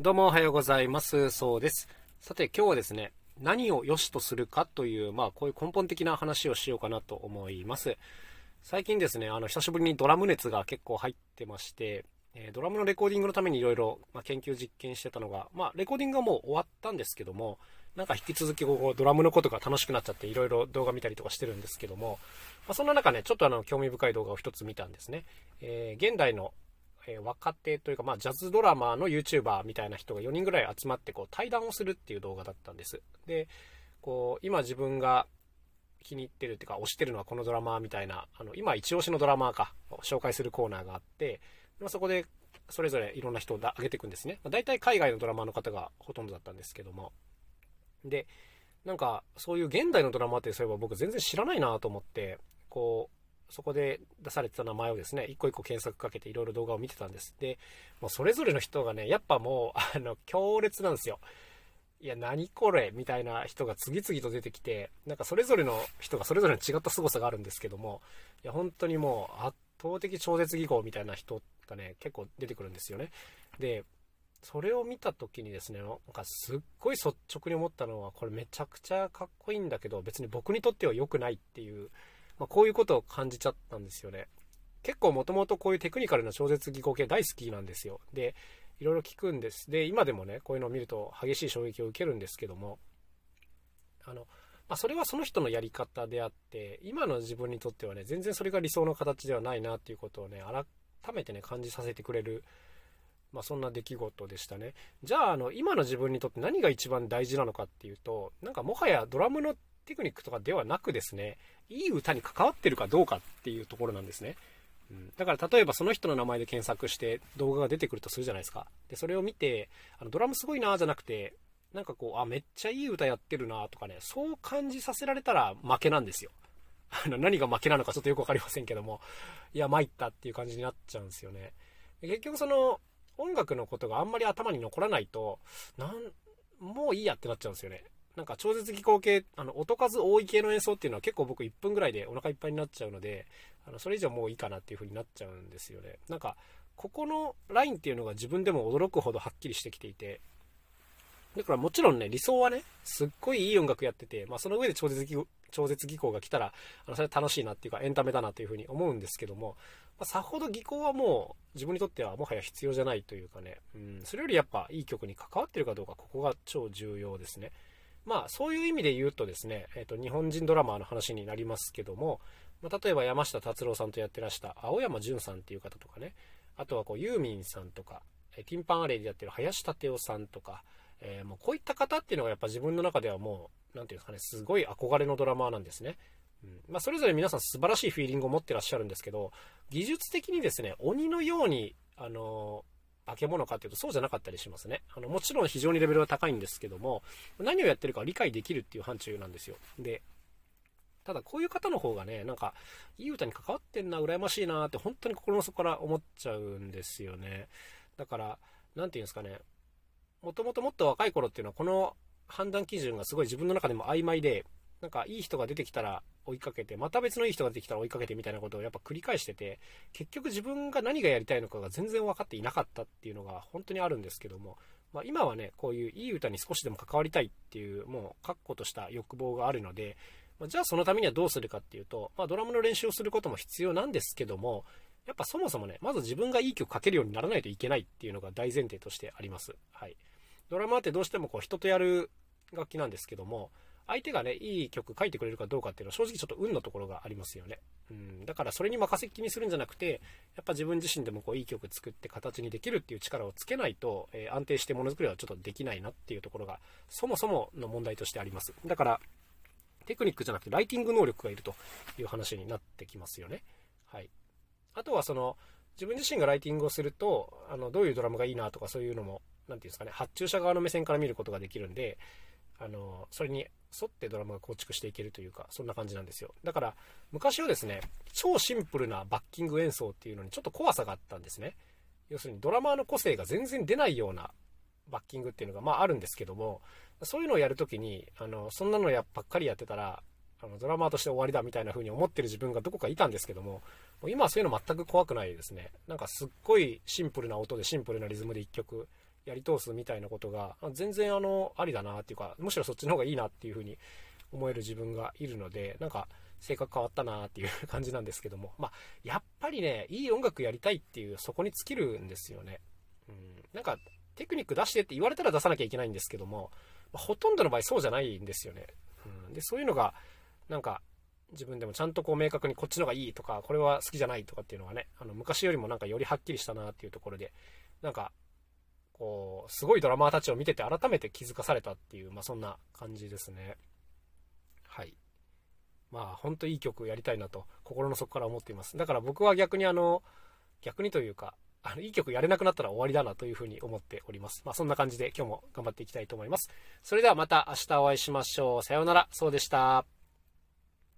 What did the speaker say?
どうもおはようございます。そうです。さて今日はですね、何を良しとするかという、まあこういう根本的な話をしようかなと思います。最近ですね、あの、久しぶりにドラム熱が結構入ってまして、えードラムのレコーディングのためにいろいろ研究実験してたのが、まあレコーディングはもう終わったんですけども、なんか引き続きこうドラムのことが楽しくなっちゃっていろいろ動画見たりとかしてるんですけども、まあ、そんな中ね、ちょっとあの興味深い動画を一つ見たんですね。えー現代のえー若手というか、まあ、ジャズドラマーの YouTuber みたいな人が4人ぐらい集まってこう対談をするっていう動画だったんです。で、こう、今自分が気に入ってるっていうか、推してるのはこのドラマーみたいな、あの、今一押しのドラマーか、紹介するコーナーがあって、まあ、そこでそれぞれいろんな人をだ上げていくんですね。まあ、大体海外のドラマーの方がほとんどだったんですけども。で、なんか、そういう現代のドラマーってそういえば僕全然知らないなと思って、こう、そこで出されてた名前をですね、一個一個検索かけていろいろ動画を見てたんです。で、もうそれぞれの人がね、やっぱもう、あの、強烈なんですよ。いや、何これみたいな人が次々と出てきて、なんかそれぞれの人がそれぞれの違った凄さがあるんですけども、いや、本当にもう圧倒的超絶技巧みたいな人がね、結構出てくるんですよね。で、それを見た時にですね、なんかすっごい率直に思ったのは、これめちゃくちゃかっこいいんだけど、別に僕にとっては良くないっていう、まあ、こういうことを感じちゃったんですよね。結構もともとこういうテクニカルな超絶技巧系大好きなんですよ。で、いろいろ聞くんです。で、今でもね、こういうのを見ると激しい衝撃を受けるんですけども、あの、まあ、それはその人のやり方であって、今の自分にとってはね、全然それが理想の形ではないなっていうことをね、改めてね、感じさせてくれる、まあ、そんな出来事でしたね。じゃあ、あの、今の自分にとって何が一番大事なのかっていうと、なんかもはやドラムのテクニックとかではなくですね、いい歌に関わってるかどうかっていうところなんですね。うん、だから例えばその人の名前で検索して動画が出てくるとするじゃないですか。で、それを見て、あのドラムすごいなーじゃなくて、なんかこう、あ、めっちゃいい歌やってるなとかね、そう感じさせられたら負けなんですよ。あの、何が負けなのかちょっとよくわかりませんけども、いや、参ったっていう感じになっちゃうんですよね。結局その、音楽のことがあんまり頭に残らないと、なん、もういいやってなっちゃうんですよね。なんか超絶技巧系、あの、音数多い系の演奏っていうのは結構僕1分ぐらいでお腹いっぱいになっちゃうので、あの、それ以上もういいかなっていう風になっちゃうんですよね。なんか、ここのラインっていうのが自分でも驚くほどはっきりしてきていて、だからもちろんね、理想はね、すっごいいい音楽やってて、まあその上で超絶技超絶技巧が来たら、あの、それは楽しいなっていうかエンタメだなという風に思うんですけども、まあ、さほど技巧はもう自分にとってはもはや必要じゃないというかね、うん、それよりやっぱいい曲に関わってるかどうか、ここが超重要ですね。まあそういう意味で言うとですね、えっ、と、日本人ドラマーの話になりますけども、まあ、例えば山下達郎さんとやってらした青山純さんっていう方とかね、あとはこうユーミンさんとか、えティンパンアレイでやってる林立夫さんとか、えーもうこういった方っていうのがやっぱ自分の中ではもう、なんていうんですかね、すごい憧れのドラマーなんですね。うんまあ、それぞれ皆さん素晴らしいフィーリングを持ってらっしゃるんですけど、技術的にですね、鬼のように、あの化け物かっていうとそうじゃなかったりしますね。あの、もちろん非常にレベルは高いんですけども、何をやってるか理解できるっていう範疇なんですよ。で、ただこういう方の方がね、なんか、いい歌に関わってんな、羨ましいなって本当に心の底から思っちゃうんですよね。だから、なんていうんですかね、もともともっと若い頃っていうのはこの判断基準がすごい自分の中でも曖昧で、なんかいい人が出てきたら追いかけて、また別のいい人が出てきたら追いかけてみたいなことをやっぱ繰り返してて、結局自分が何がやりたいのかが全然分かっていなかったっていうのが本当にあるんですけども、まあ、今はね、こういういい歌に少しでも関わりたいっていう、もう確固とした欲望があるので、まあじゃあそのためにはどうするかっていうと、まあ、ドラムの練習をすることも必要なんですけども、やっぱそもそもね、まず自分がいい曲書けるようにならないといけないっていうのが大前提としてあります。はい。ドラマってどうしてもこう人とやる楽器なんですけども、相手がね、いい曲書いてくれるかどうかっていうのは正直ちょっと運のところがありますよね。うん。だからそれに任せっきにするんじゃなくて、やっぱ自分自身でもこういい曲作って形にできるっていう力をつけないと、えー安定してものづくりはちょっとできないなっていうところが、そもそもの問題としてあります。だから、テクニックじゃなくてライティング能力がいるという話になってきますよね。はい。あとはその、自分自身がライティングをすると、あの、どういうドラムがいいなとかそういうのも、なんていうんですかね、発注者側の目線から見ることができるんで、あの、それに沿ってドラムが構築していけるというか、そんな感じなんですよ。だから、昔はですね、超シンプルなバッキング演奏っていうのにちょっと怖さがあったんですね。要するにドラマーの個性が全然出ないようなバッキングっていうのが、まああるんですけども、そういうのをやるときに、あの、そんなのやばっかりやってたら、あのドラマーとして終わりだみたいな風に思ってる自分がどこかいたんですけども、もう今はそういうの全く怖くないですね。なんかすっごいシンプルな音でシンプルなリズムで一曲やり通すみたいなことが、全然あの、ありだなっていうか、むしろそっちの方がいいなっていうふうに思える自分がいるので、なんか、性格変わったなっていう感じなんですけども、まあ、やっぱりね、いい音楽やりたいっていう、そこに尽きるんですよね。うん、なんか、テクニック出してって言われたら出さなきゃいけないんですけども、ほとんどの場合そうじゃないんですよね。うん、で、そういうのが、なんか、自分でもちゃんとこう明確にこっちの方がいいとか、これは好きじゃないとかっていうのがね、あの昔よりもなんかよりはっきりしたなっていうところで、なんか、こう、すごいドラマーたちを見てて改めて気づかされたっていう、まあそんな感じですね。はい。まあ本当いい曲やりたいなと心の底から思っています。だから僕は逆にあの、逆にというか、あの、いい曲やれなくなったら終わりだなというふうに思っております。まあそんな感じで今日も頑張っていきたいと思います。それではまた明日お会いしましょう。さようなら。そうでした。